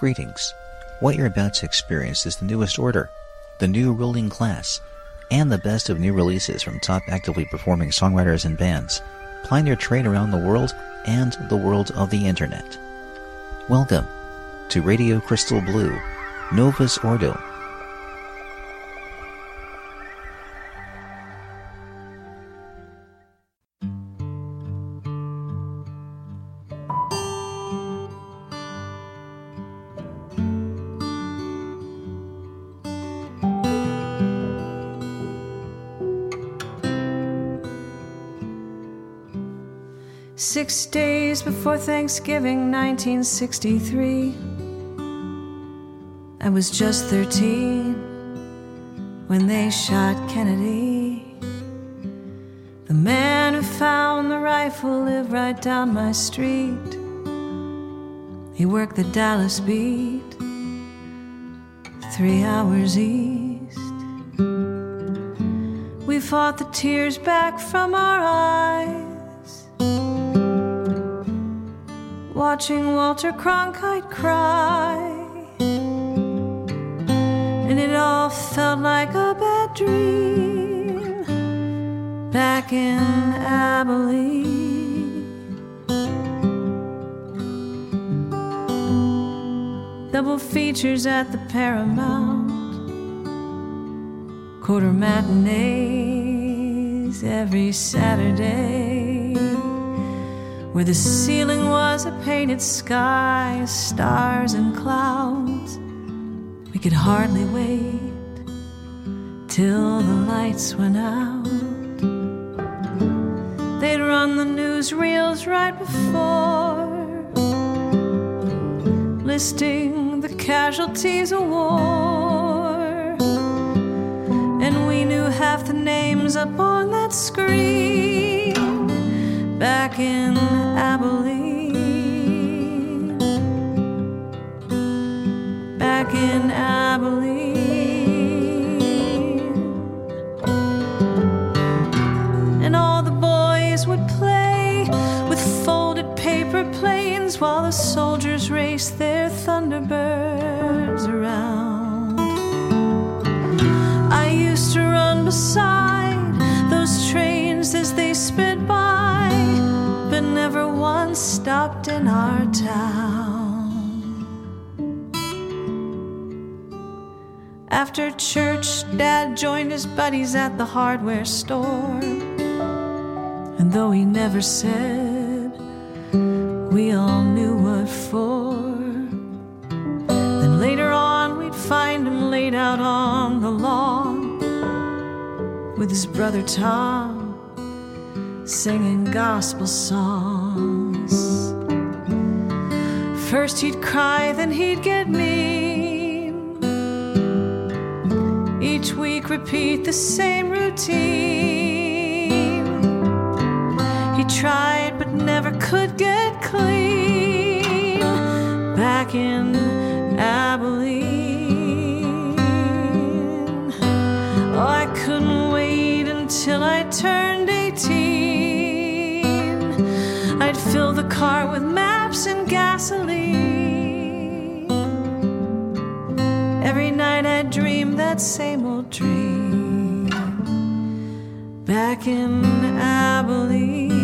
Greetings. What you're about to experience is the newest order, the new ruling class, and the best of new releases from top actively performing songwriters and bands, plying their trade around the world and the world of the internet. Welcome to Radio Crystal Blue, Novus Ordo, before Thanksgiving 1963, I was just 13 when they shot Kennedy. The man who found the rifle lived right down my street. He worked the Dallas beat, three hours east. We fought the tears back from our eyes watching Walter Cronkite cry. And it all felt like a bad dream back in Abilene. Double features at the Paramount, quarter matinees every Saturday where the ceiling was a painted sky, stars and clouds. We could hardly wait till the lights went out. They'd run the newsreels right before, listing the casualties of war. And we knew half the names up on that screen back in in Abilene. And all the boys would play with folded paper planes while the soldiers raced their Thunderbirds around. I used to run beside those trains as they sped by but never once stopped in our town. After church, Dad joined his buddies at the hardware store. And though he never said, we all knew what for. Then later on, we'd find him laid out on the lawn with his brother Tom singing gospel songs. First he'd cry, then he'd get mean. Each week, repeat the same routine. He tried, but never could get clean. Back in Abilene. Oh, I couldn't wait until I turned 18 I'd fill the car with maps and gasoline. Every night I dream that same old dream. Back in Abilene.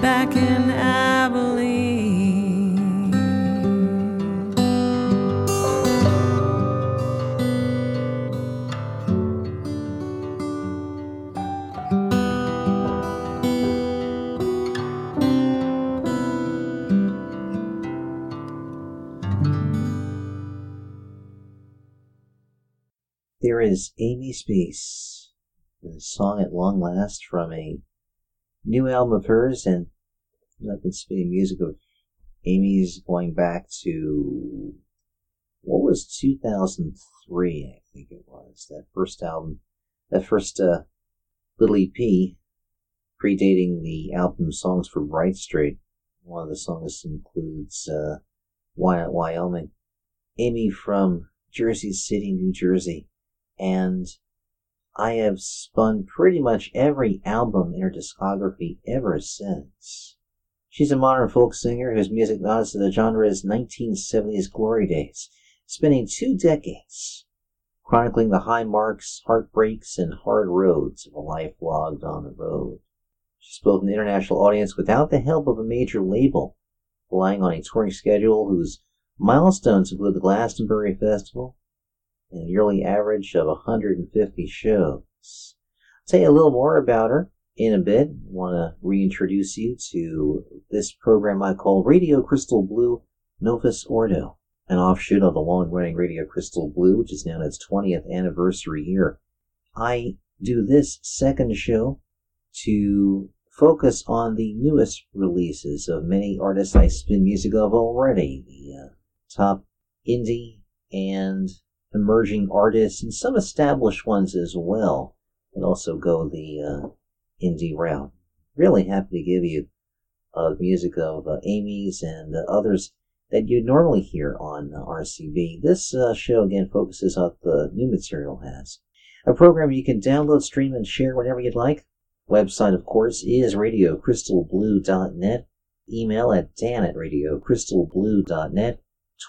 Back in Amy Speace, a song at long last from a new album of hers, and I've been music of Amy's going back to what was 2003, I think it was that first album, that first uh, little EP, predating the album Songs for Bright Street. One of the songs includes uh, Wyoming. Amy from Jersey City, New Jersey and I have spun pretty much every album in her discography ever since. She's a modern folk singer whose music nods to the genre's 1970s glory days, spending two decades chronicling the high marks, heartbreaks, and hard roads of a life logged on the road. She's built an international audience without the help of a major label, relying on a touring schedule whose milestones include the Glastonbury Festival a yearly average of 150 shows. I'll tell you a little more about her in a bit. I want to reintroduce you to this program I call Radio Crystal Blue Novus Ordo, an offshoot of the long running Radio Crystal Blue, which is now in its 20th anniversary year. I do this second show to focus on the newest releases of many artists I spin music of already. The uh, top indie and emerging artists and some established ones as well. And also go the uh, indie route. Really happy to give you uh, the music of uh, Amy's and others that you'd normally hear on uh, RCB. This uh, show again focuses on the new material has. A program you can download, stream, and share whenever you'd like. Website, of course, is radiocrystalblue.net. Email at dan at radiocrystalblue.net.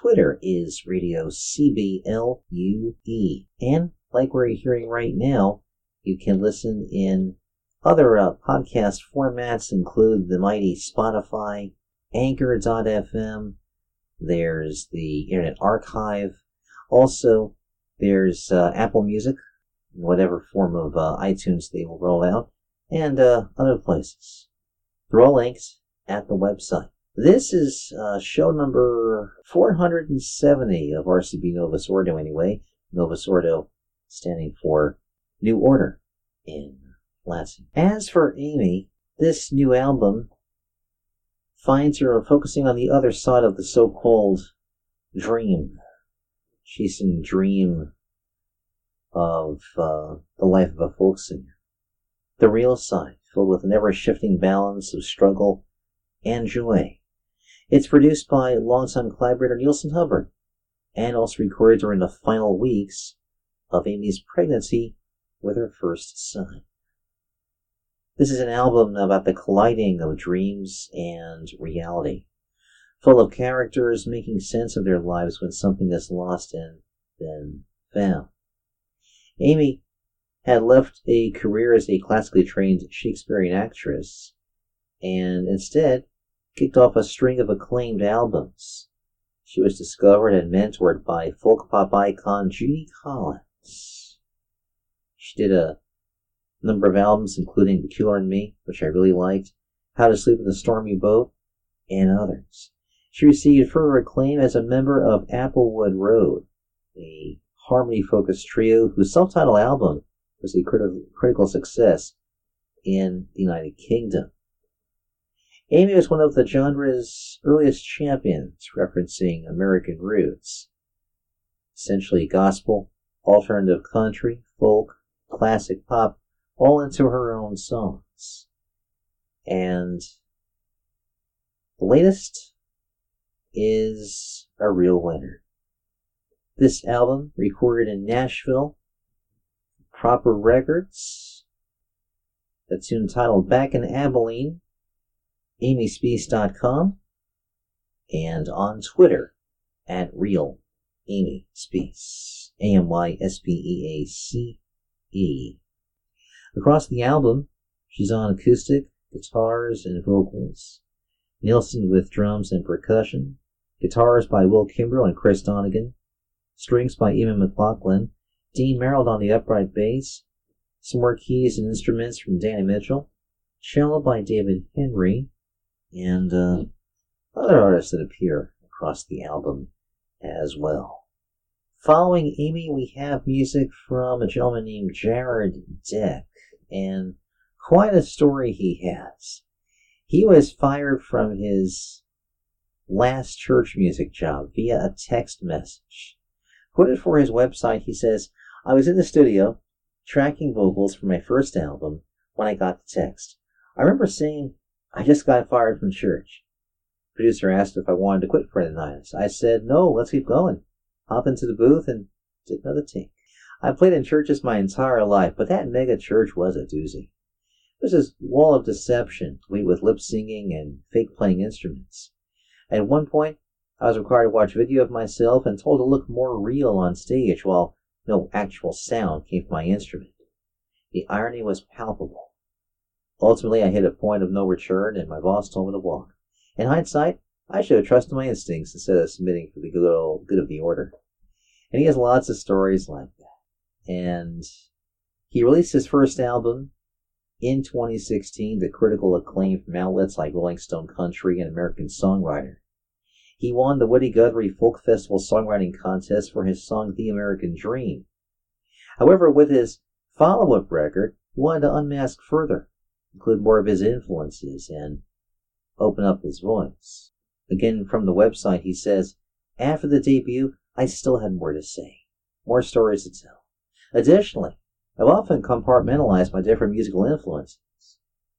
Twitter is Radio CBLUE. And like we're hearing right now, you can listen in other uh, podcast formats include the mighty Spotify, Anchor.fm, there's the Internet Archive, also there's uh, Apple Music, whatever form of uh, iTunes they will roll out, and uh, other places. All links at the website. This is uh, show number 470 of RCB Novus Ordo, anyway. Novus Ordo standing for New Order in Latin. As for Amy, this new album finds her focusing on the other side of the so called dream. She's in dream of uh, the life of a folk singer. The real side, filled with an ever shifting balance of struggle and joy. It's produced by longtime collaborator Neilson Hubbard and also recorded during the final weeks of Amy's pregnancy with her first son. This is an album about the colliding of dreams and reality, full of characters making sense of their lives when something is lost and then found. Amy had left a career as a classically trained Shakespearean actress and instead kicked off a string of acclaimed albums. She was discovered and mentored by folk pop icon Judy Collins. She did a number of albums, including The Killer in Me, which I really liked, How to Sleep in a Stormy Boat, and others. She received further acclaim as a member of Applewood Road, a harmony focused trio whose self titled album was a criti- critical success in the United Kingdom. Amy was one of the genre's earliest champions, referencing American roots. Essentially gospel, alternative country, folk, classic pop, all into her own songs. And the latest is a real winner. This album, recorded in Nashville, Proper Records, the tune titled Back in Abilene, amyspeace.com, and on Twitter at Real Amy Speace. A M Y S P E A C E. Across the album, she's on acoustic, guitars, and vocals. Neilson with drums and percussion. Guitars by Will Kimbrough and Chris Donegan. Strings by Eamon McLoughlin. Dean Merrill on the upright bass. Some more keys and instruments from Danny Mitchell. Cello by David Henry and uh, other artists that appear across the album as well. Following Amy, we have music from a gentleman named Jared Deck, and quite a story he has. He was fired from his last church music job via a text message. Quoted for his website, he says, I was in the studio tracking vocals for my first album when I got the text. I remember saying I just got fired from church. Producer asked if I wanted to quit for the night. I said, no, let's keep going. Hop into the booth and did another take. I played in churches my entire life, but that mega church was a doozy. It was this wall of deception, complete with lip singing and fake playing instruments. At one point, I was required to watch video of myself and told to look more real on stage while no actual sound came from my instrument. The irony was palpable. Ultimately, I hit a point of no return and my boss told me to walk. In hindsight, I should have trusted my instincts instead of submitting for the good, old, good of the order. And he has lots of stories like that. And he released his first album in 2016 to critical acclaim from outlets like Rolling Stone Country and American Songwriter. He won the Woody Guthrie Folk Festival Songwriting Contest for his song The American Dream. However, with his follow up record, he wanted to unmask further, include more of his influences, and open up his voice. Again, from the website, he says, After the debut, I still had more to say, more stories to tell. Additionally, I've often compartmentalized my different musical influences.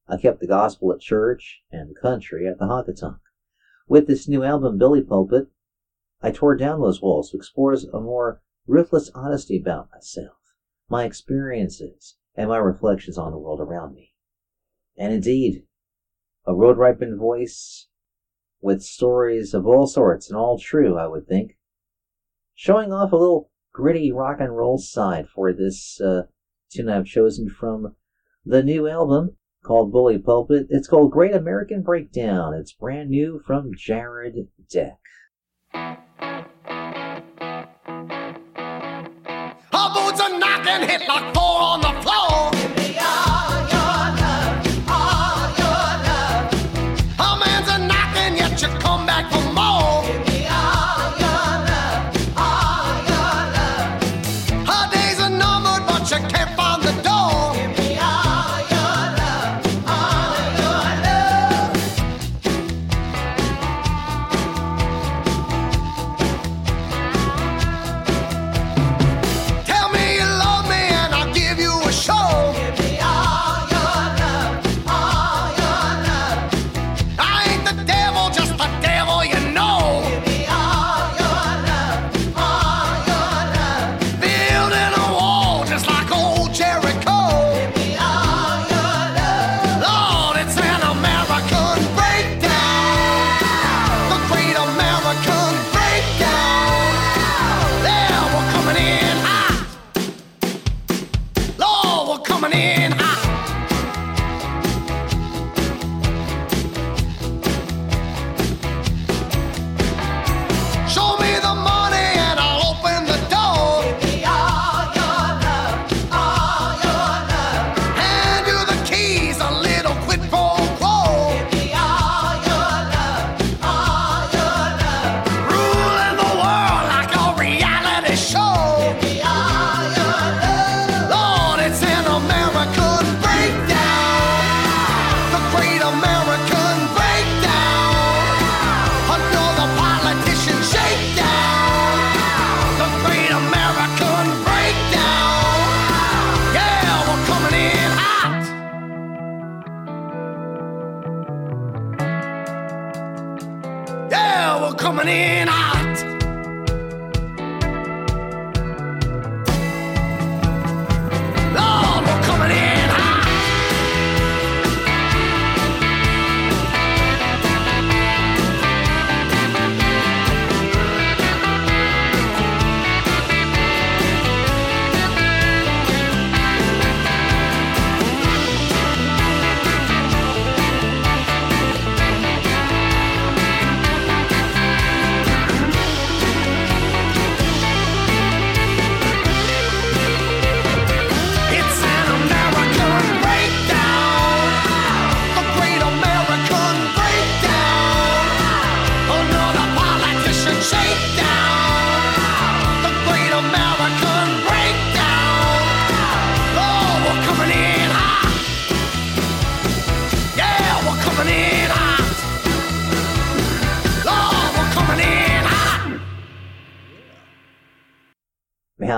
I kept the gospel at church and the country at the honky tonk. With this new album, Bully Pulpit, I tore down those walls to explore a more ruthless honesty about myself, my experiences, and my reflections on the world around me. And indeed, a road ripened voice with stories of all sorts and all true, I would think. Showing off a little gritty rock and roll side for this uh, tune I've chosen from the new album called Bully Pulpit. It's called Great American Breakdown. It's brand new from Jared Deck. Our boots are knocking, hit like four on the floor.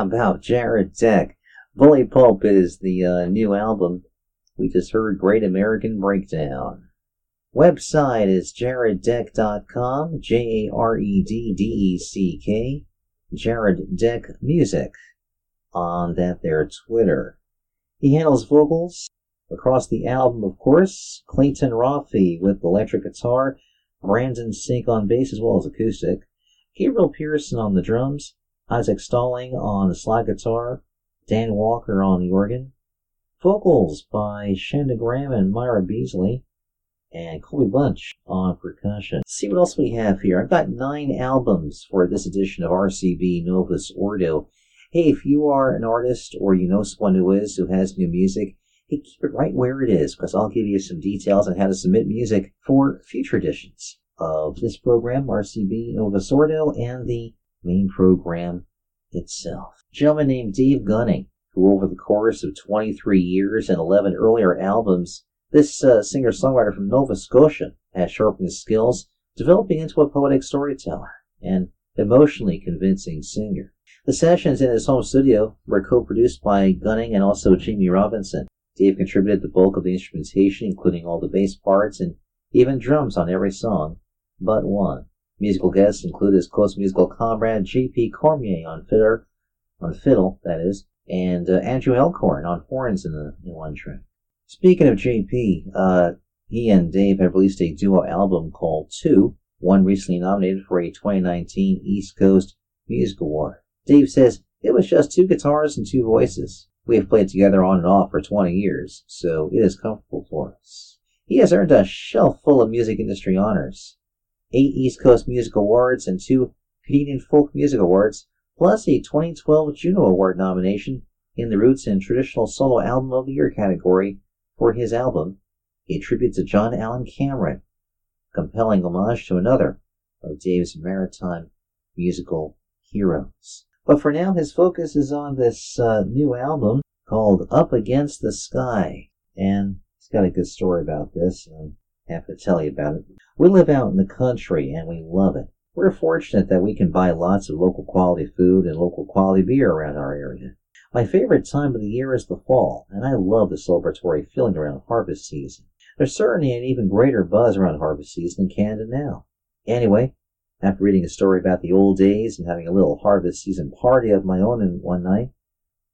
About Jared Deck? Bully Pulpit is the uh, new album. We just heard Great American Breakdown. Website is jareddeck.com, J A R E D D E C K, Jared Deck Music on that there Twitter. He handles vocals Across the album, of course, Clayton Roffey with electric guitar, Brandon Sink on bass as well as acoustic, Gabriel Pearson on the drums, Isaac Stalling on slide guitar, Dan Walker on the organ, vocals by Shanda Graham and Myra Beasley, and Colby Bunch on percussion. Let's see what else we have here. I've got nine albums for this edition of RCB Novus Ordo. Hey, if you are an artist or you know someone who is who has new music, hey, keep it right where it is because I'll give you some details on how to submit music for future editions of this program, RCB Novus Ordo, and the main program itself. A gentleman named Dave Gunning, who over the course of 23 years and 11 earlier albums this uh, singer songwriter from Nova Scotia has sharpened his skills, developing into a poetic storyteller and emotionally convincing singer. The sessions in his home studio were co produced by Gunning and also Jamie Robinson. Dave contributed the bulk of the instrumentation, including all the bass parts and even drums on every song, but one. Musical guests include his close musical comrade J.P. Cormier on fiddle, on fiddle, that is, and uh, Andrew Elkhorn on horns in, the, in one track. Speaking of JP, uh, he and Dave have released a duo album called Two, one recently nominated for a 2019 East Coast Music Award. Dave says, It was just two guitars and two voices. We have played together on and off for 20 years, so it is comfortable for us. He has earned a shelf full of music industry honors, eight East Coast Music Awards and two Canadian Folk Music Awards, plus a 2012 Juno Award nomination in the Roots and Traditional Solo Album of the Year category for his album, a tribute to John Allen Cameron, compelling homage to another of Dave's maritime musical heroes. But for now, his focus is on this uh, new album called Up Against the Sky. And he's got a good story about this, and I have to tell you about it. We live out in the country, and we love it. We're fortunate that we can buy lots of local quality food and local quality beer around our area. My favorite time of the year is the fall, and I love the celebratory feeling around harvest season. There's certainly an even greater buzz around harvest season in Canada now. Anyway, after reading a story about the old days and having a little harvest season party of my own one night,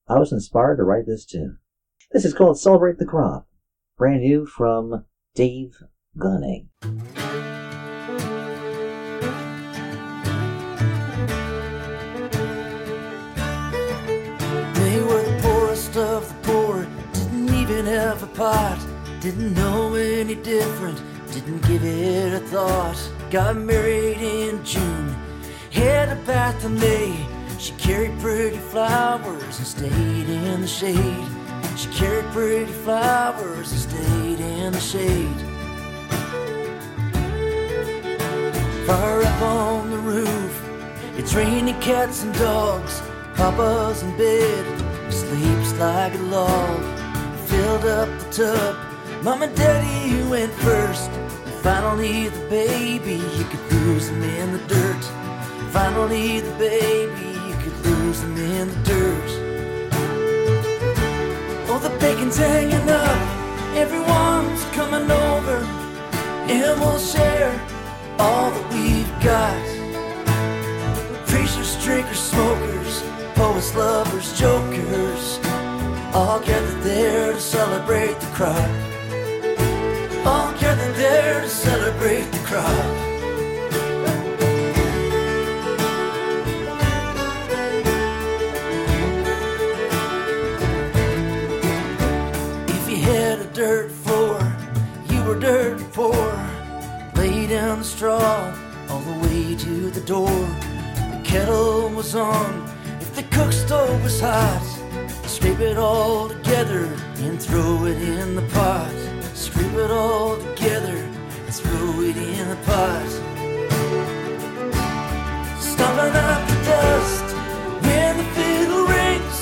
I was inspired to write this tune. This is called Celebrate the Crop, brand new from Dave Gunning. Have a pot, didn't know any different, didn't give it a thought. Got married in June, had a bath in May. She carried pretty flowers and stayed in the shade. She carried pretty flowers and stayed in the shade. Far up on the roof, it's raining cats and dogs. Papa's in bed, sleeps like a log filled up the tub. Mom and Daddy went first. finally, the baby, you could lose him in the dirt. Finally, the baby, you could lose him in the dirt. Oh, the bacon's hanging up. Everyone's coming over, and we'll share all that we've got. Preachers, drinkers, smokers, poets, lovers, jokers all gathered there to celebrate the crop. All gathered there to celebrate the crop. If you had a dirt floor, you were dirt poor. Lay down the straw all the way to the door. The kettle was on, if the cook stove was hot. Scrape it all together and throw it in the pot. Scrape it all together and throw it in the pot. Stomping up the dust when the fiddle rings.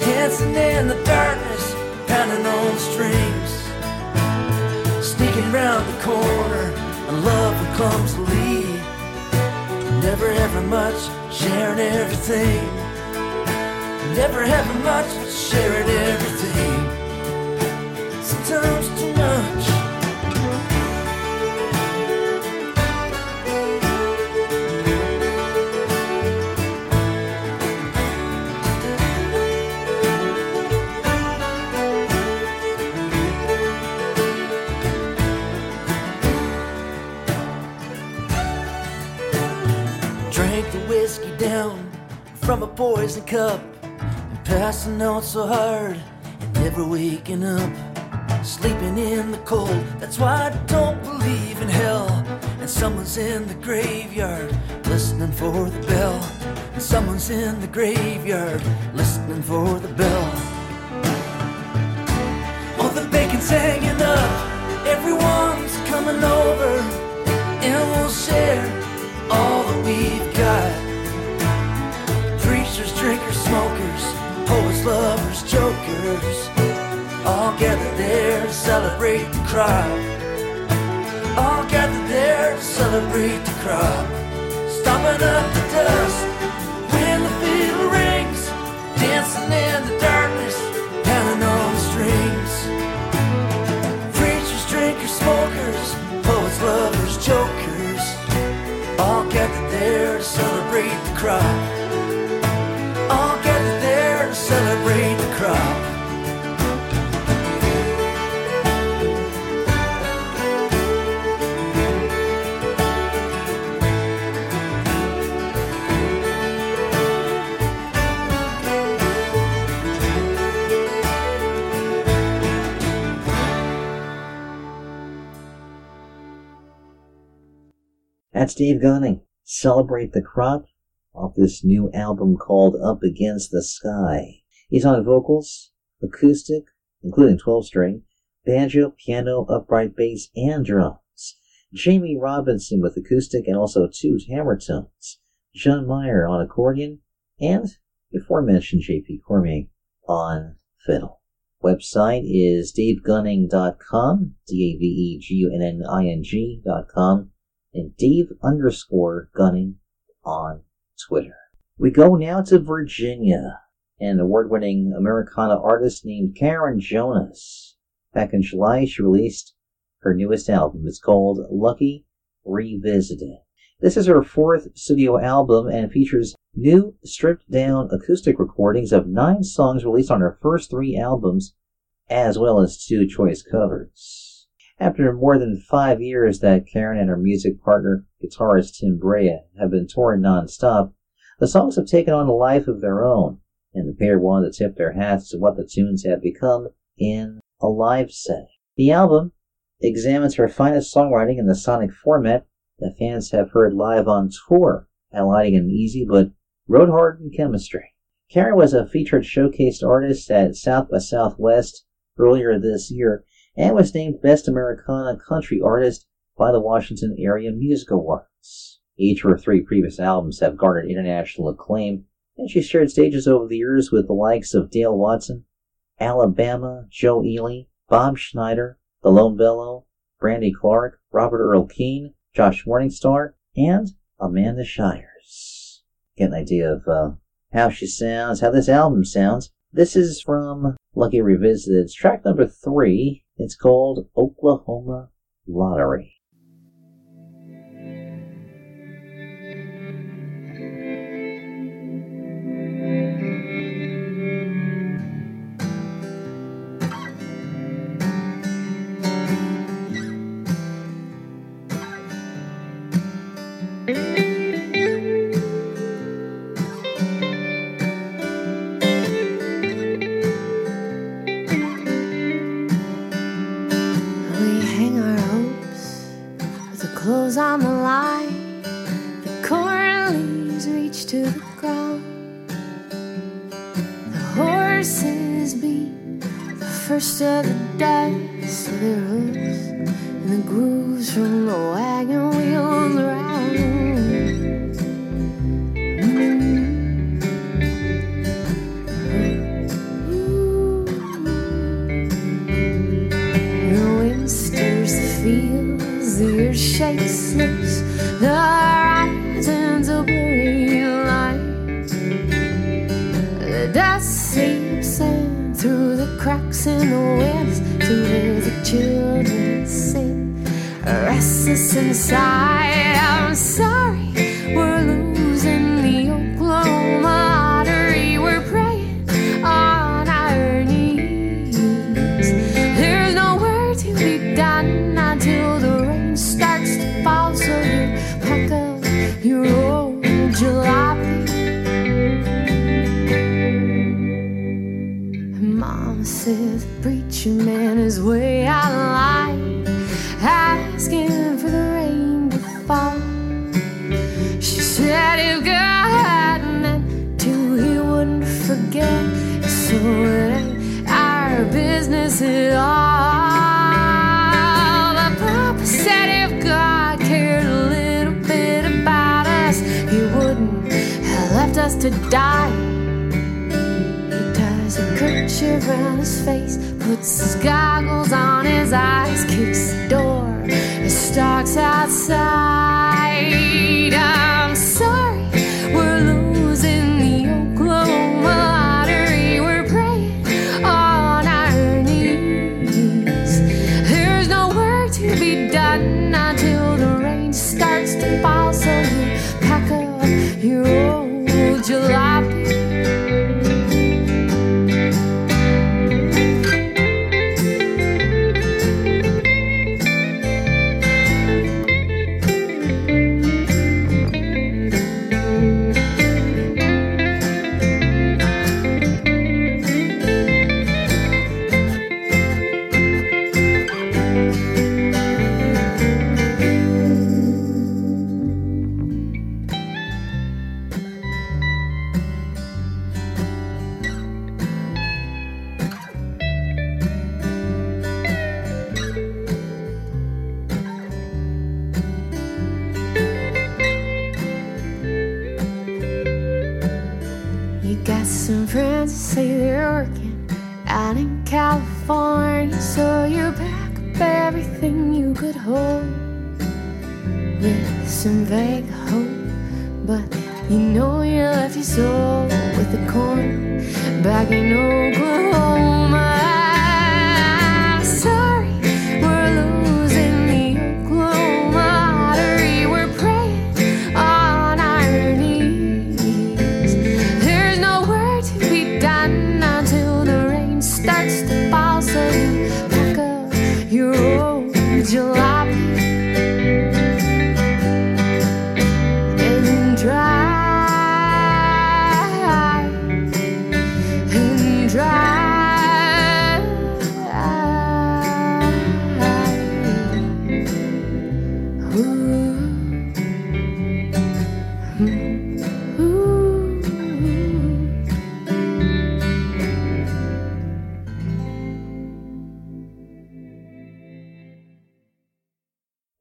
Dancing in the darkness, pounding on strings. Sneaking round the corner, and love clumsily. Never ever much, sharing everything. Never having much, sharing everything. Sometimes too much. Drank the whiskey down from a poison cup passing out so hard and never waking up. Sleeping in the cold, that's why I don't believe in hell. And someone's in the graveyard listening for the bell. And someone's in the graveyard listening for the bell. Oh, the bacon's hanging up, everyone's coming over, and we'll share all that we've got. Preachers, drinkers, smokers, lovers, jokers, all gathered there to celebrate the crop. All gathered there to celebrate the crop. Stomping up the dust when the fiddle rings, dancing in the darkness, pounding on the strings. Preachers, drinkers, smokers, poets, lovers, jokers, all gathered there to celebrate the crop. All celebrate the crop. That's Dave Gunning. Celebrate the Crop off this new album called Up Against the Sky. He's on vocals, acoustic, including 12 string, banjo, piano, upright bass, and drums. Jamie Robinson with acoustic and also two hammer tones. John Meyer on accordion, and before mentioned JP Cormier on fiddle. Website is davegunning.com, D-A-V-E-G-U-N-N-I-N-G.com, and Dave underscore Gunning on Twitter. We go now to Virginia, an award-winning Americana artist named Karen Jonas. Back in July, she released her newest album. It's called Lucky Revisited. This is her fourth studio album and features new stripped down acoustic recordings of nine songs released on her first three albums, as well as two choice covers. After more than five years that Karen and her music partner, guitarist Tim Bray, have been touring non-stop, the songs have taken on a life of their own, and the pair wanted to tip their hats to what the tunes have become in a live setting. The album examines her finest songwriting in the sonic format that fans have heard live on tour, highlighting an easy but road hardened chemistry. Karen was a featured showcased artist at South by Southwest earlier this year and was named Best Americana Country Artist by the Washington Area Music Awards. Each of her three previous albums have garnered international acclaim, and she shared stages over the years with the likes of Dale Watson, Alabama, Joe Ely, Bob Schneider, The Lone Bellow, Brandy Clark, Robert Earl Keen, Josh Morningstar, and Amanda Shires. Get an idea of uh, how she sounds, how this album sounds. This is from Lucky Revisited. It's track number three. It's called Oklahoma Lottery. On the line. The corn leaves reach to the ground. The horses beat the first of the dust of their hooves, and the grooves from the wagon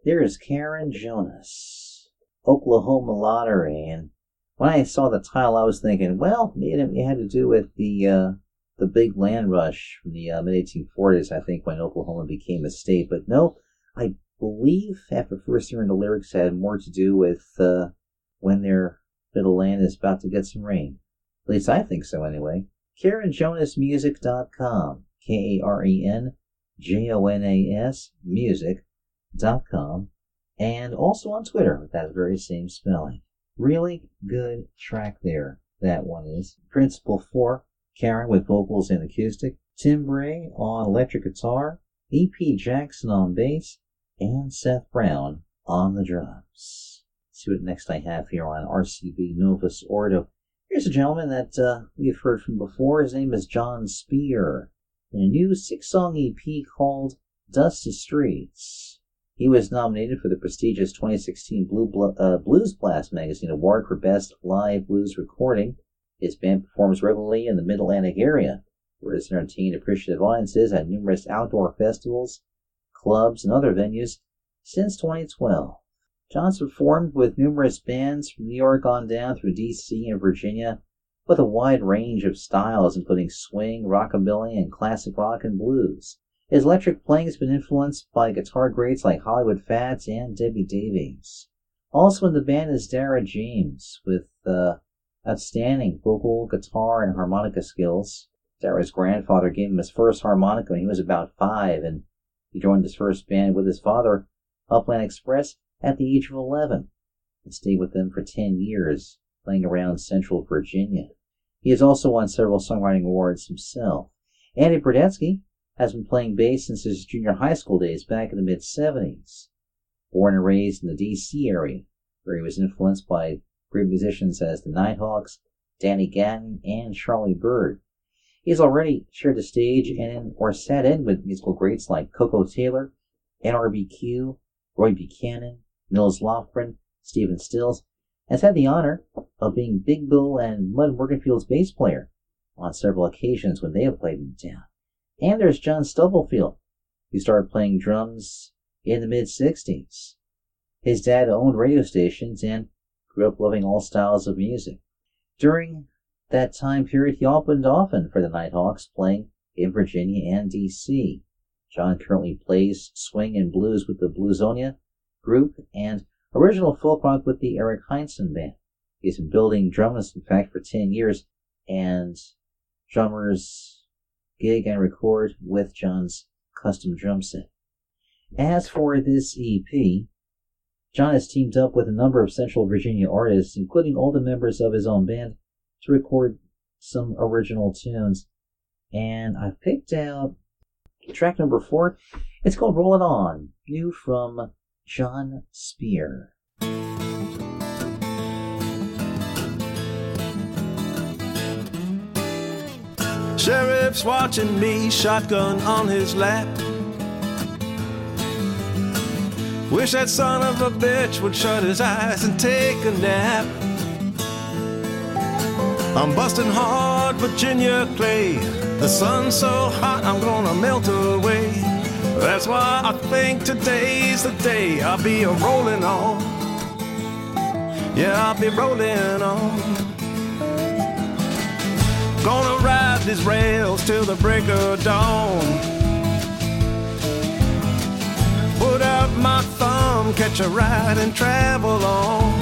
There is Karen Jonas, Oklahoma Lottery, and when I saw the title, I was thinking, well, maybe it had to do with the uh, the big land rush from the uh, mid 1840s. I think when Oklahoma became a state, but no, I believe after first hearing the lyrics, it had more to do with uh, when their bit of land is about to get some rain. At least I think so, anyway. KarenJonasMusic.com, K A R E N J O N A S Music com, and also on Twitter with that very same spelling. Really good track there. That one is. Principal 4, Karen with vocals and acoustic, Tim Bray on electric guitar, E.P. Jackson on bass, and Seth Brown on the drums. Let's see what next I have here on RCB Novus Ordo. Here's a gentleman that uh, we've heard from before. His name is Jon Spear. In a new six song EP called Dusty Streets. He was nominated for the prestigious 2016 Blue Bl- uh, Blues Blast Magazine Award for Best Live Blues Recording. His band performs regularly in the Mid Atlantic area, where it's entertained appreciative audiences at numerous outdoor festivals, clubs, and other venues since 2012. Jon's performed with numerous bands from New York on down through DC and Virginia, with a wide range of styles, including swing, rockabilly, and classic rock and blues. His electric playing has been influenced by guitar greats like Hollywood Fats and Debbie Davies. Also in the band is Dara James, with uh, outstanding vocal, guitar, and harmonica skills. Dara's grandfather gave him his first harmonica when he was about five, and he joined his first band with his father, Upland Express, at the age of 11, and stayed with them for 10 years, playing around central Virginia. He has also won several songwriting awards himself. Andy Brodetsky has been playing bass since his junior high school days back in the mid 70s. Born and raised in the D.C. area, where he was influenced by great musicians as the Nighthawks, Danny Gatton, and Charlie Byrd. He has already shared the stage and or sat in with musical greats like Koko Taylor, NRBQ, Roy Buchanan, Nils Lofgren, Stephen Stills, and has had the honor of being Big Bill and Mud Morganfield's bass player on several occasions when they have played in town. And there's John Stubblefield, who started playing drums in the mid 60s. His dad owned radio stations and grew up loving all styles of music. During that time period, he opened often for the Nighthawks, playing in Virginia and D.C. John currently plays swing and blues with the Bluesonia group and original folk rock with the Eric Heinzen band. He's been building drums, in fact, for 10 years, and drummers gig and record with John's custom drum set. As for this EP, John has teamed up with a number of Central Virginia artists, including all the members of his own band, to record some original tunes. And I've picked out track number four. It's called Roll It On, new from Jon Spear. Sheriff's watching me, shotgun on his lap. Wish that son of a bitch would shut his eyes and take a nap. I'm busting hard Virginia clay. The sun's so hot, I'm gonna melt away. That's why I think today's the day I'll be a rolling on. Yeah, I'll be rolling on. Gonna ride these rails till the break of dawn. Put out my thumb, catch a ride and travel on.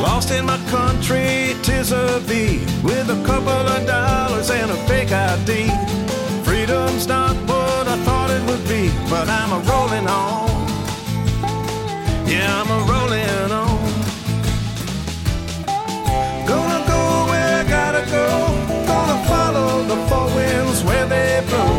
Lost in my country, tis a thee, with a couple of dollars and a fake ID. Freedom's not what I thought it would be, but I'm a rolling on. Yeah, I'm a rolling on. Winds where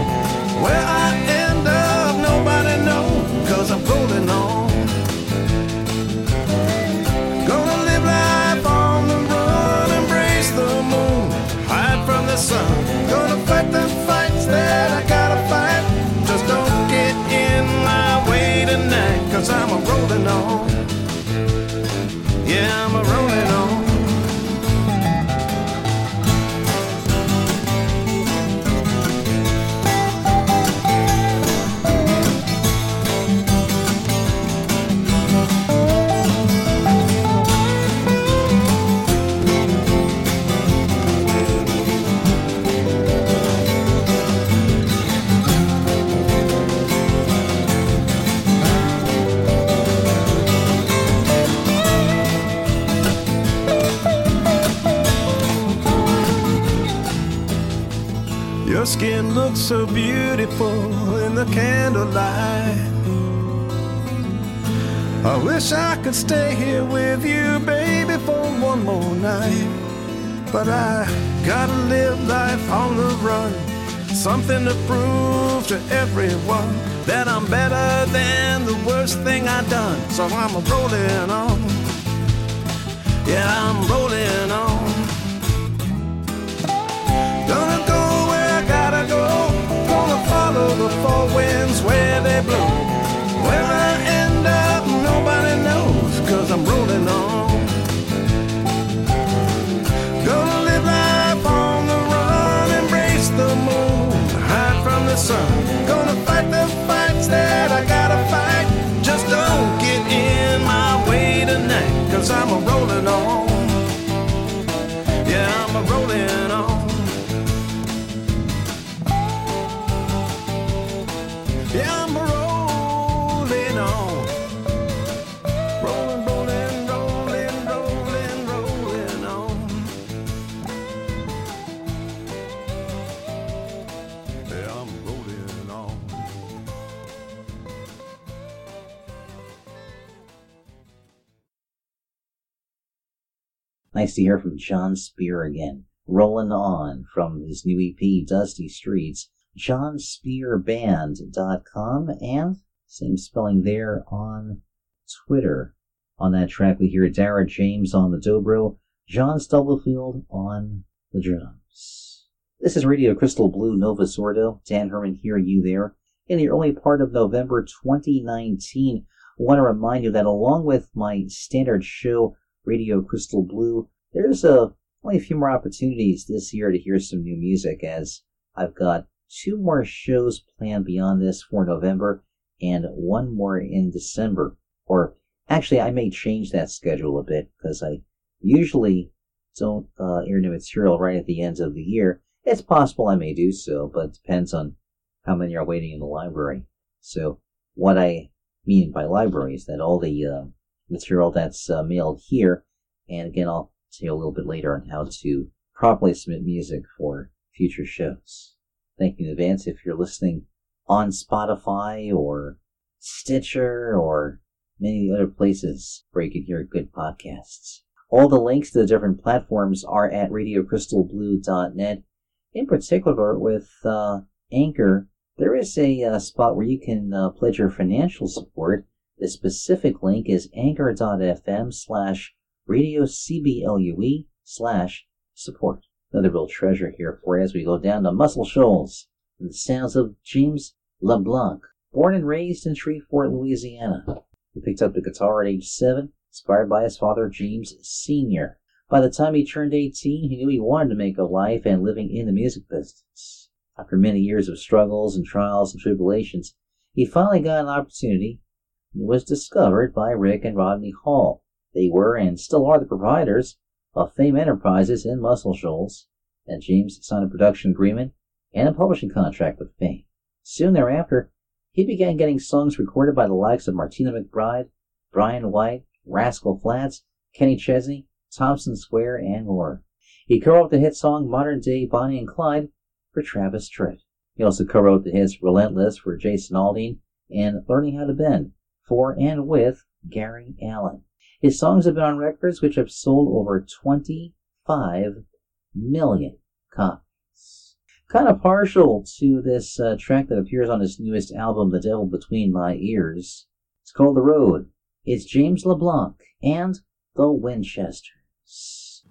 skin looks so beautiful in the candlelight. I wish I could stay here with you, baby, for one more night. But I gotta live life on the run. Something to prove to everyone that I'm better than the worst thing I done. So I'm rolling on. Yeah, I'm rolling on. Where Nice to hear from Jon Spear again. Rolling on from his new EP, Dusty Streets. JonSpearBand.com and same spelling there on Twitter. On that track, we hear Dara James on the dobro, John Stubblefield on the drums. This is Radio Crystal Blue Novus Ordo. Dan Herman here, you there. In the early part of November 2019, I want to remind you that along with my standard show, Radio Crystal Blue, there's a, only a few more opportunities this year to hear some new music as I've got two more shows planned beyond this for November and one more in December. Or actually, I may change that schedule a bit because I usually don't uh, air new material right at the ends of the year. It's possible I may do so, but it depends on how many are waiting in the library. So what I mean by library is that all the uh, material that's uh, mailed here, and again, I'll tell you a little bit later on how to properly submit music for future shows. Thank you in advance if you're listening on Spotify or Stitcher or many other places where you can hear good podcasts. All the links to the different platforms are at radiocrystalblue.net. In particular, with uh, Anchor, there is a uh, spot where you can uh, pledge your financial support. The specific link is anchor.fm slash radiocblue slash support. Another real treasure here for you as we go down to Muscle Shoals. The sounds of James LeBlanc, born and raised in Shreveport, Louisiana. He picked up the guitar at age seven inspired by his father James Sr. By the time he turned 18, he knew he wanted to make a life and living in the music business. After many years of struggles and trials and tribulations, he finally got an opportunity and was discovered by Rick and Rodney Hall. They were and still are the proprietors of Fame Enterprises in Muscle Shoals, and James signed a production agreement and a publishing contract with Fame. Soon thereafter, he began getting songs recorded by the likes of Martina McBride, Bryan White, Rascal Flatts, Kenny Chesney, Thompson Square, and more. He co-wrote the hit song Modern Day Bonnie and Clyde for Travis Tritt. He also co-wrote the hits Relentless for Jason Aldean and Learning How to Bend for and with Gary Allan. His songs have been on records which have sold over 25 million copies. Kind of partial to this uh, track that appears on his newest album, The Devil Between My Ears. It's called The Road It's James LeBlanc and the Winchesters.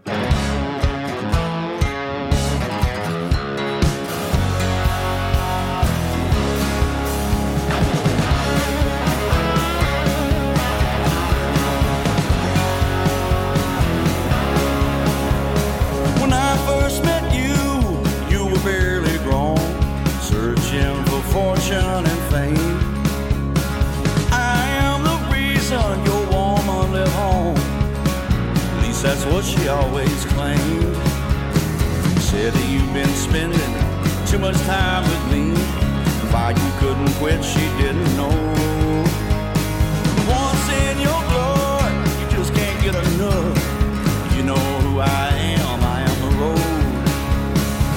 Fortune and fame. I am the reason your woman left home. At least that's what she always claimed. Said that you've been spending too much time with me. Why you couldn't quit, she didn't know. Once in your blood, you just can't get enough. You know who I am, I am the road.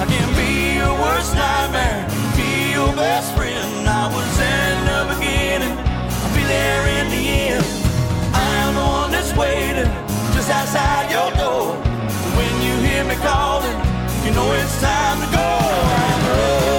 I can be your worst nightmare, be your best friend. There in the end. I am the one that's waiting just outside your door. When you hear me calling, you know it's time to go.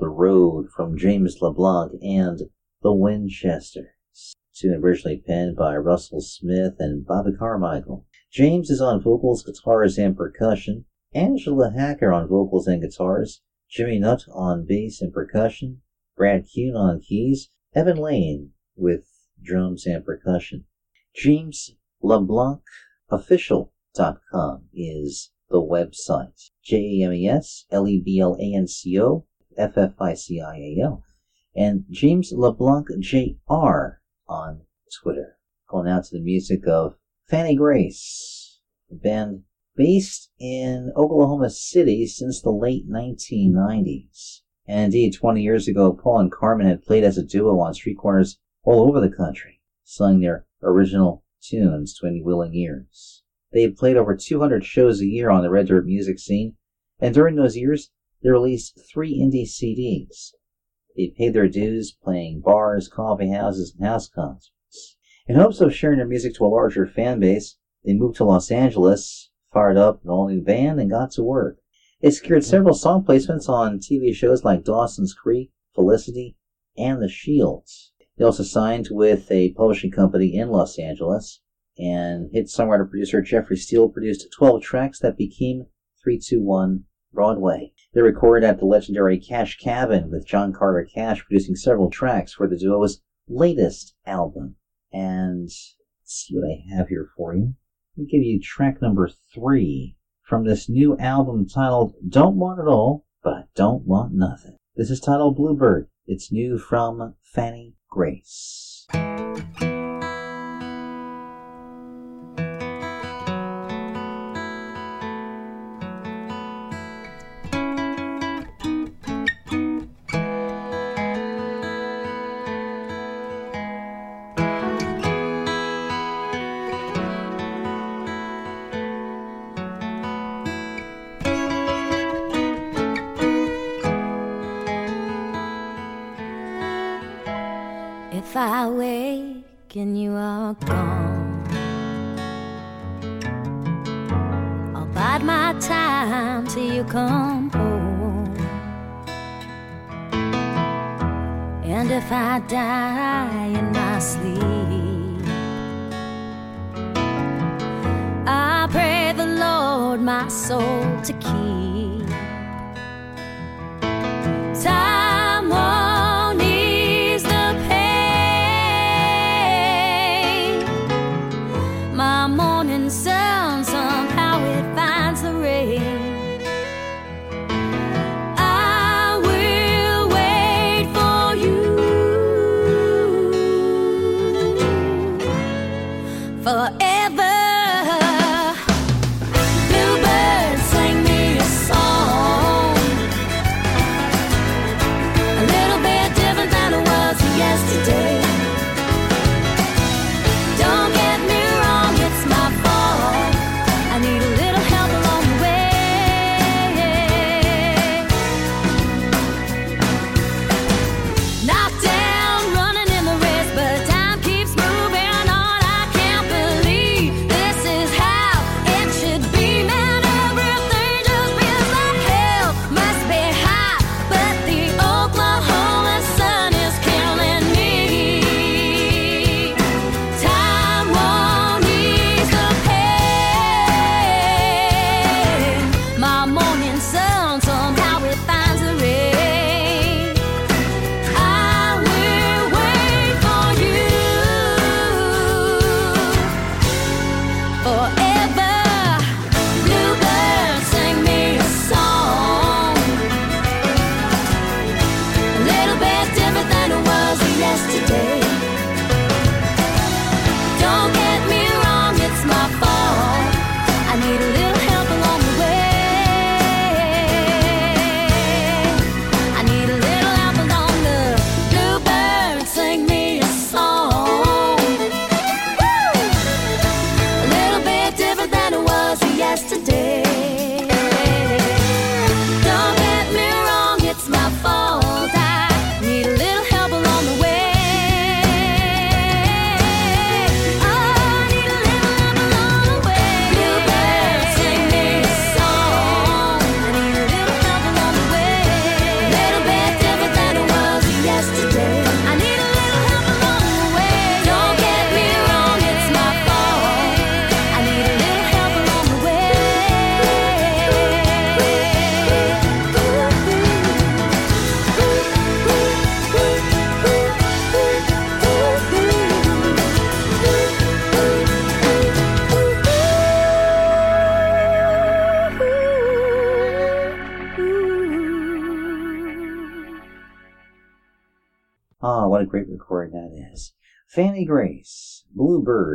The Road from James LeBlanc and The Winchester. Tune originally penned by Russell Smith and Bobby Carmichael. James is on vocals, guitars, and percussion. Angela Hacker on vocals and guitars. Jimmy Nutt on bass and percussion. Brad Kuhn on keys. Evan Lane with drums and percussion. James LeBlanc Official.com is the website. J A M E S L E B L A N C O F F I C I A L. And James LeBlanc Jr. on Twitter. Going out to the music of Fanny Grace, a band based in Oklahoma City since the late 1990s. And indeed, 20 years ago, Paul and Carmen had played as a duo on street corners all over the country, selling their original tunes to any willing ears. They had played over 200 shows a year on the red dirt music scene, and during those years, they released three indie CDs. They paid their dues playing bars, coffee houses, and house concerts. In hopes of sharing their music to a larger fan base, they moved to Los Angeles, fired up an all-new band, and got to work. They secured hmm. several song placements on TV shows like Dawson's Creek, Felicity, and The Shields. They also signed with a publishing company in Los Angeles, and hit songwriter producer Jeffrey Steele produced 12 tracks that became 321 Broadway. They recorded at the legendary Cash Cabin with John Carter Cash producing several tracks for the duo's latest album. And let's see what I have here for you. Me give you track number three from this new album titled Don't Want It All, but I Don't Want Nothing. This is titled Bluebird. It's new from Fanny Grace. Bide my time till you come home. And if I die in my sleep, I pray the Lord my soul to keep. Time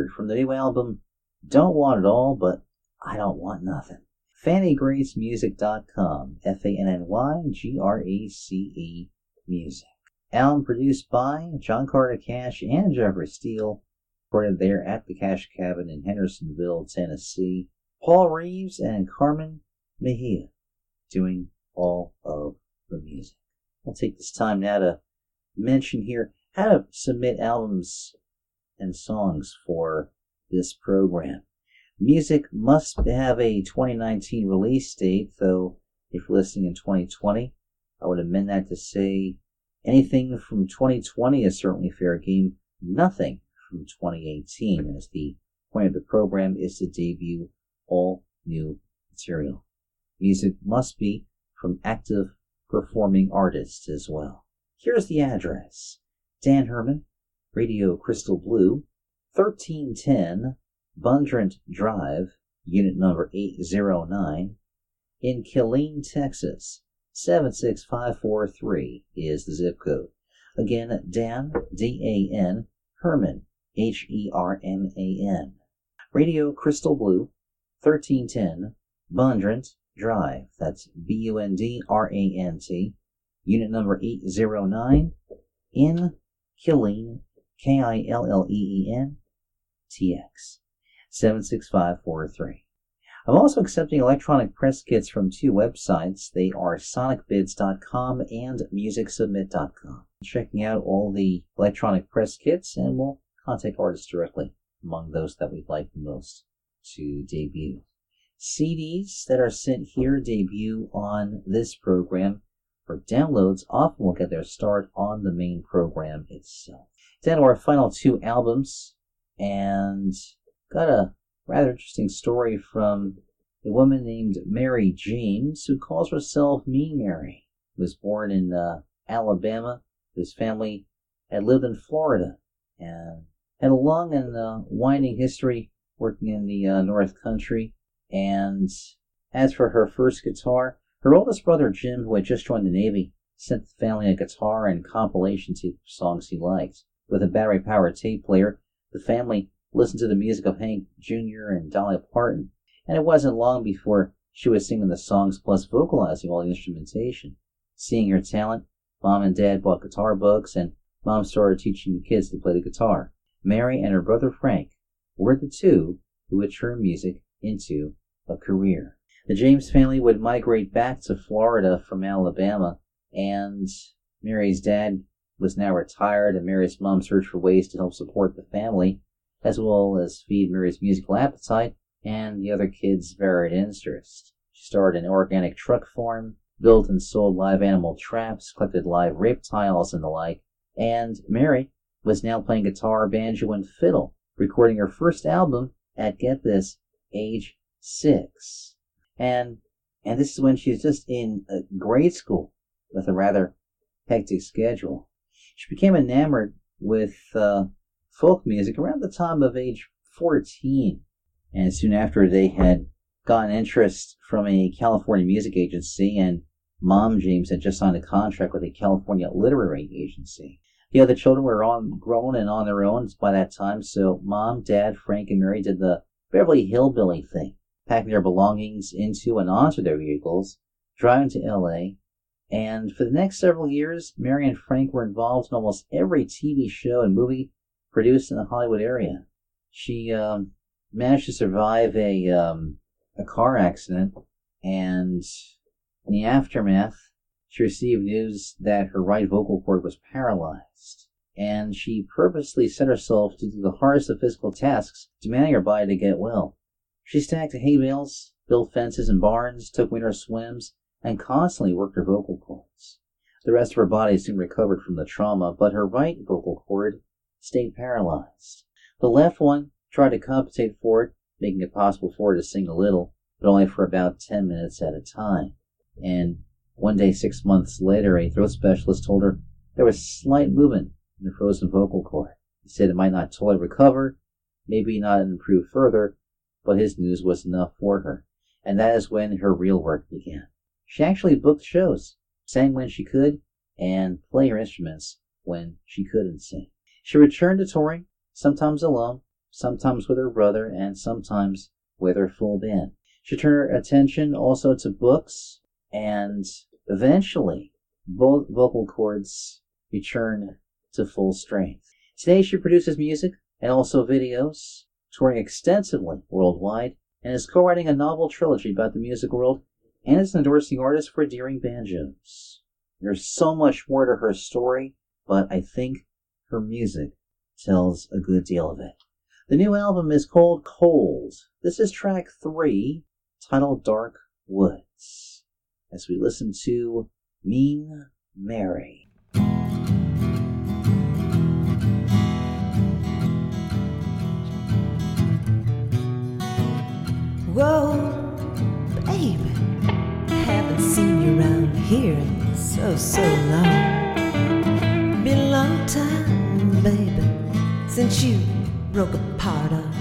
From the new album Don't Want It All, but I Don't Want Nothing. FannyGraceMusic.com, F A N N Y G R A C E Music. Album produced by John Carter Cash and Jeffrey Steele, recorded there at the Cash Cabin in Hendersonville, Tennessee. Paul Reeves and Carmen Mejia doing all of the music. I'll take this time now to mention here how to submit albums and songs for this program. Music must have a 2019 release date, though if you're listening in 2020, I would amend that to say anything from 2020 is certainly fair game, nothing from 2018, as the point of the program is to debut all new material. Music must be from active performing artists as well. Here's the address Dan Herman, Radio Crystal Blue, 1310 Bundrant Drive, unit number 809, in Killeen, Texas. 76543 is the zip code. Again, Dan, D A N, Herman, H E R M A N. Radio Crystal Blue, 1310 Bundrant Drive. That's B U N D R A N T. Unit number 809 in Killeen, K I L L E E N T X. 76543. I'm also accepting electronic press kits from two websites. They are sonicbids.com and musicsubmit.com. Checking out all the electronic press kits and we'll contact artists directly among those that we'd like most to debut. CDs that are sent here debut on this program for downloads often will get their start on the main program itself. Then our final two albums and got a rather interesting story from a woman named Mary James who calls herself Mean Mary. Was born in uh, Alabama. His family had lived in Florida and had a long and uh, winding history working in the uh, North Country. And as for her first guitar, her oldest brother Jim, who had just joined the Navy, sent the family a guitar and compilation of songs he liked. With a battery powered tape player, the family listened to the music of Hank Jr. and Dolly Parton, and it wasn't long before she was singing the songs plus vocalizing all the instrumentation. Seeing her talent, mom and dad bought guitar books, and mom started teaching the kids to play the guitar. Mary and her brother Frank were the two who would turn music into a career. The James family would migrate back to Florida from Alabama, and Mary's dad was now retired, and Mary's mom searched for ways to help support the family as well as feed Mary's musical appetite and the other kids' varied interests. She started an organic truck farm, built and sold live animal traps, collected live reptiles, and the like, and Mary was now playing guitar, banjo, and fiddle, recording her first album at, get this, age six. And and this is when she was just in uh, grade school with a rather hectic schedule. She became enamored with uh, folk music around the time of age 14. And soon after, they had gotten interest from a California music agency, and Mom James had just signed a contract with a California literary agency. The other children were on grown and on their own by that time, so Mom, Dad, Frank, and Mary did the Beverly Hillbilly thing, packing their belongings into and onto their vehicles, driving to LA, and for the next several years, Mary and Frank were involved in almost every TV show and movie produced in the Hollywood area. She um, managed to survive a um, a car accident, and in the aftermath, she received news that her right vocal cord was paralyzed. And she purposely set herself to do the hardest of physical tasks, demanding her body to get well. She stacked hay bales, built fences and barns, took winter swims, and constantly worked her vocal cords. The rest of her body soon recovered from the trauma, but her right vocal cord stayed paralyzed. The left one tried to compensate for it, making it possible for her to sing a little, but only for about 10 minutes at a time. And one day, six months later, a throat specialist told her there was slight movement in the frozen vocal cord. He said it might not totally recover, maybe not improve further, but his news was enough for her. And that is when her real work began. She actually booked shows, sang when she could, and play her instruments when she couldn't sing. She returned to touring, sometimes alone, sometimes with her brother, and sometimes with her full band. She turned her attention also to books, and eventually both vocal cords return to full strength. Today she produces music and also videos, touring extensively worldwide, and is co-writing a novel trilogy about the music world and is an endorsing artist for Deering Banjos. There's so much more to her story, but I think her music tells a good deal of it. The new album is called Cold. This is track three, titled Dark Woods, as we listen to Mean Mary. Here in so, so long. Been a long time, baby, since you broke apart our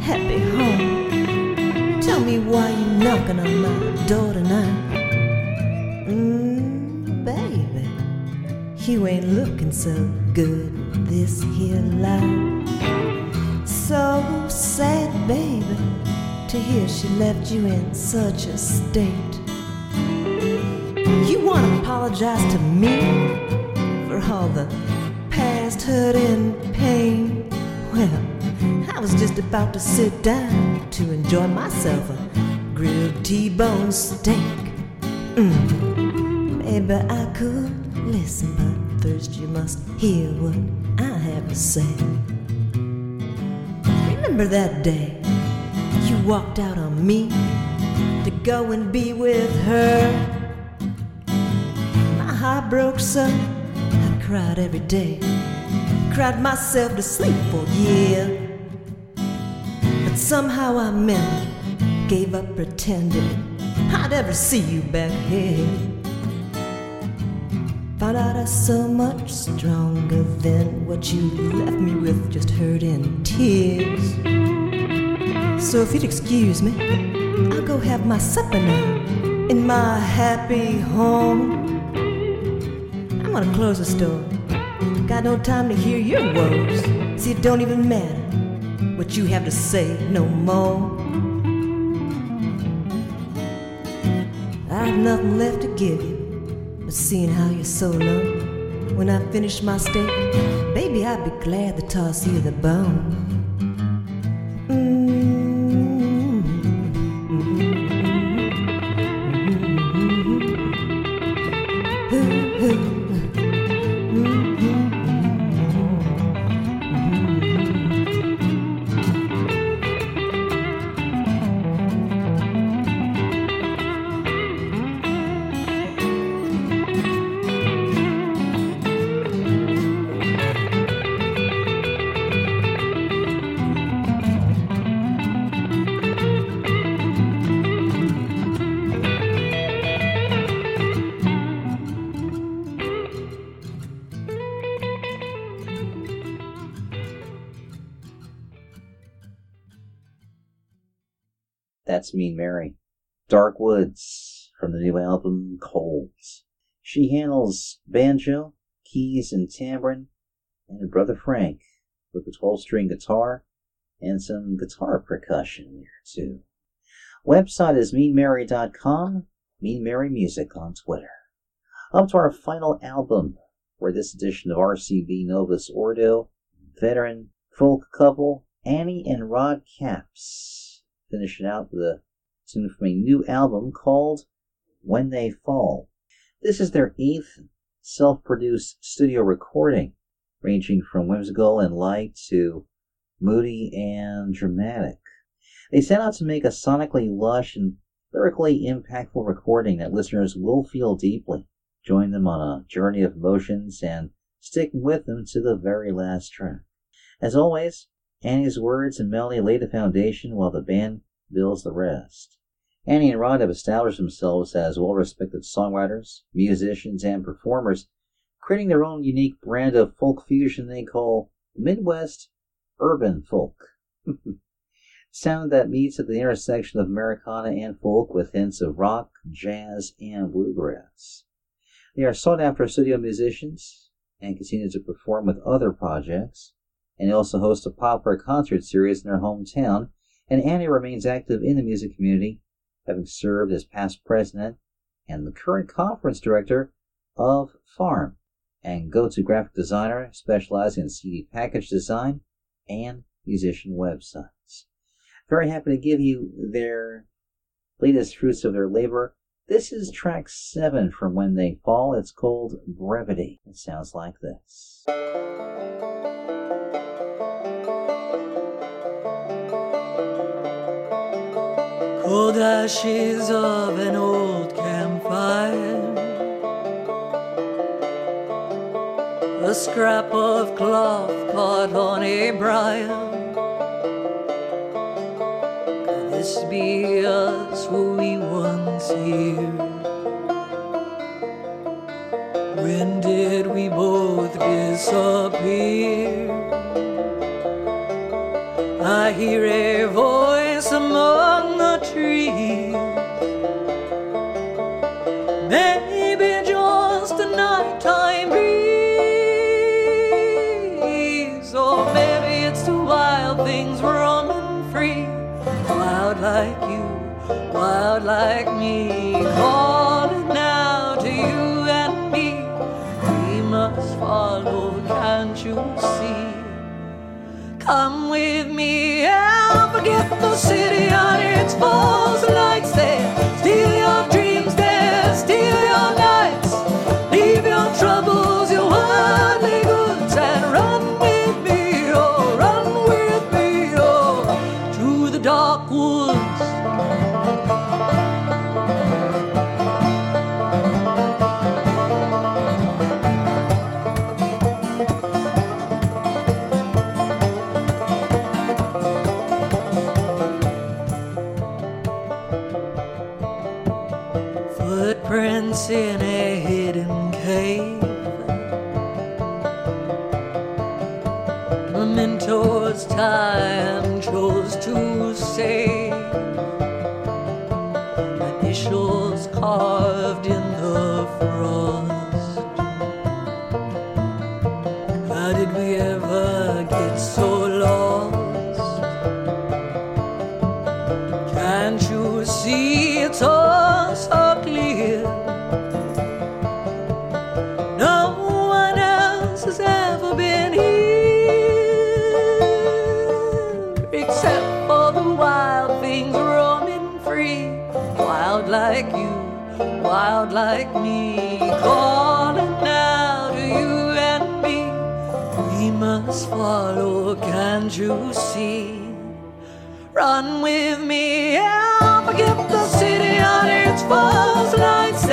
happy home. Tell me why you knocking on my door tonight. Mmm, baby, you ain't looking so good this here life. So sad, baby to hear she left you in such a state. You want to apologize to me for all the past hurt and pain? Well, I was just about to sit down to enjoy myself a grilled T-bone steak. Mm. Maybe I could listen, but first you must hear what I have to say. Remember that day? you walked out on me to go and be with her. Heart broke so I cried every day, cried myself to sleep for a year. But somehow I mentally gave up pretending I'd ever see you back here. Found out I was so much stronger than what you left me with, just hurt and tears. So if you'd excuse me, I'll go have my supper now in my happy home. I'm gonna close the store. Got no time to hear your woes. See, it don't even matter what you have to say no more. I have nothing left to give you, but seeing how you're so low, when I finish my steak, baby, I'd be glad to toss you the bone. Dark Woods from the new album Cold. She handles banjo, keys, and tambourine, and her brother Frank with the 12 string guitar and some guitar percussion there too. Website is meanmary.com, Mean Mary Music on Twitter. Up to our final album for this edition of RCB Novus Ordo, veteran folk couple Annie and Rod Capps, finishing out with a from a new album called When They Fall. This is their eighth self-produced studio recording, ranging from whimsical and light to moody and dramatic. They set out to make a sonically lush and lyrically impactful recording that listeners will feel deeply. Join them on a journey of emotions and stick with them to the very last track. As always, Annie's words and melody lay the foundation while the band builds the rest. Annie and Rod have established themselves as well respected songwriters, musicians, and performers, creating their own unique brand of folk fusion they call Midwest Urban Folk. Sound that meets at the intersection of Americana and folk with hints of rock, jazz, and bluegrass. They are sought after studio musicians and continues to perform with other projects. And they also host a popular concert series in their hometown. And Annie remains active in the music community, having served as past president and the current conference director of Farm and go-to graphic designer specializing in CD package design and musician websites. Very happy to give you their latest fruits of their labor. This is track seven from When They Fall. It's called Brevity. It sounds like this. Cold ashes of an old campfire. A scrap of cloth caught on a briar. Could this be us, were we once here? When did we both disappear? I hear a voice me, calling out to you and me. We must follow, can't you see? Come with me and forget the city on its false lights there. Steal your Footprints in a hidden cave. Mementos time chose to save. Initials carved in the frost. How did we ever get so lost? Can't you see it's all like you, wild like me, calling out to you and me. We must follow, can't you see? Run with me and forget the city on its false lights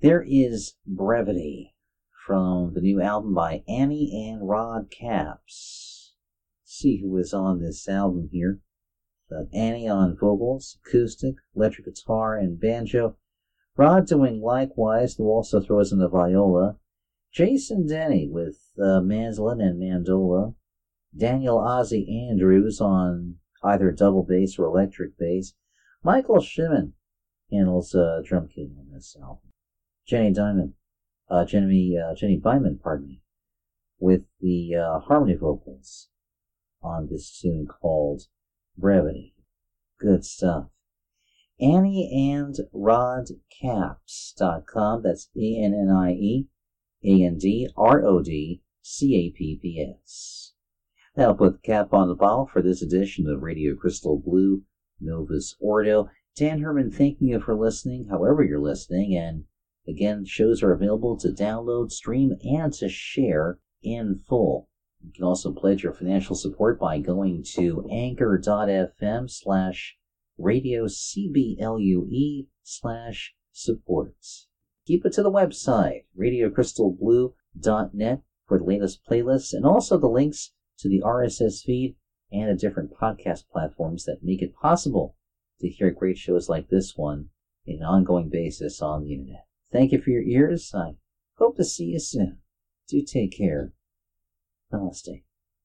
There is Brevity from the new album by Annie and Rod Capps. See who is on this album here. Annie on vocals, acoustic, electric guitar, and banjo. Rod doing likewise, who also throws in the viola. Jason Denny with uh, mandolin and mandola. Daniel Ozzy Andrews on either double bass or electric bass. Michael Shimon handles uh, drum kit on this album. Jenny Diamond, uh, Jenny, uh, Jenny Byman, pardon me, with the uh, harmony vocals on this tune called Brevity. Good stuff. Annie and Rod Capps.com. That's A N N I E A N D R O D C A P P S. That'll put the cap on the bottle for this edition of Radio Crystal Blue Novus Ordo. Dan Herman, thanking you for listening, however you're listening, and again, shows are available to download, stream, and to share in full. You can also pledge your financial support by going to anchor.fm slash radio CBLUE slash supports. Keep it to the website, radiocrystalblue.net for the latest playlists and also the links to the RSS feed and the different podcast platforms that make it possible to hear great shows like this one in an ongoing basis on the internet. Thank you for your ears. I hope to see you soon. Do take care. Namaste.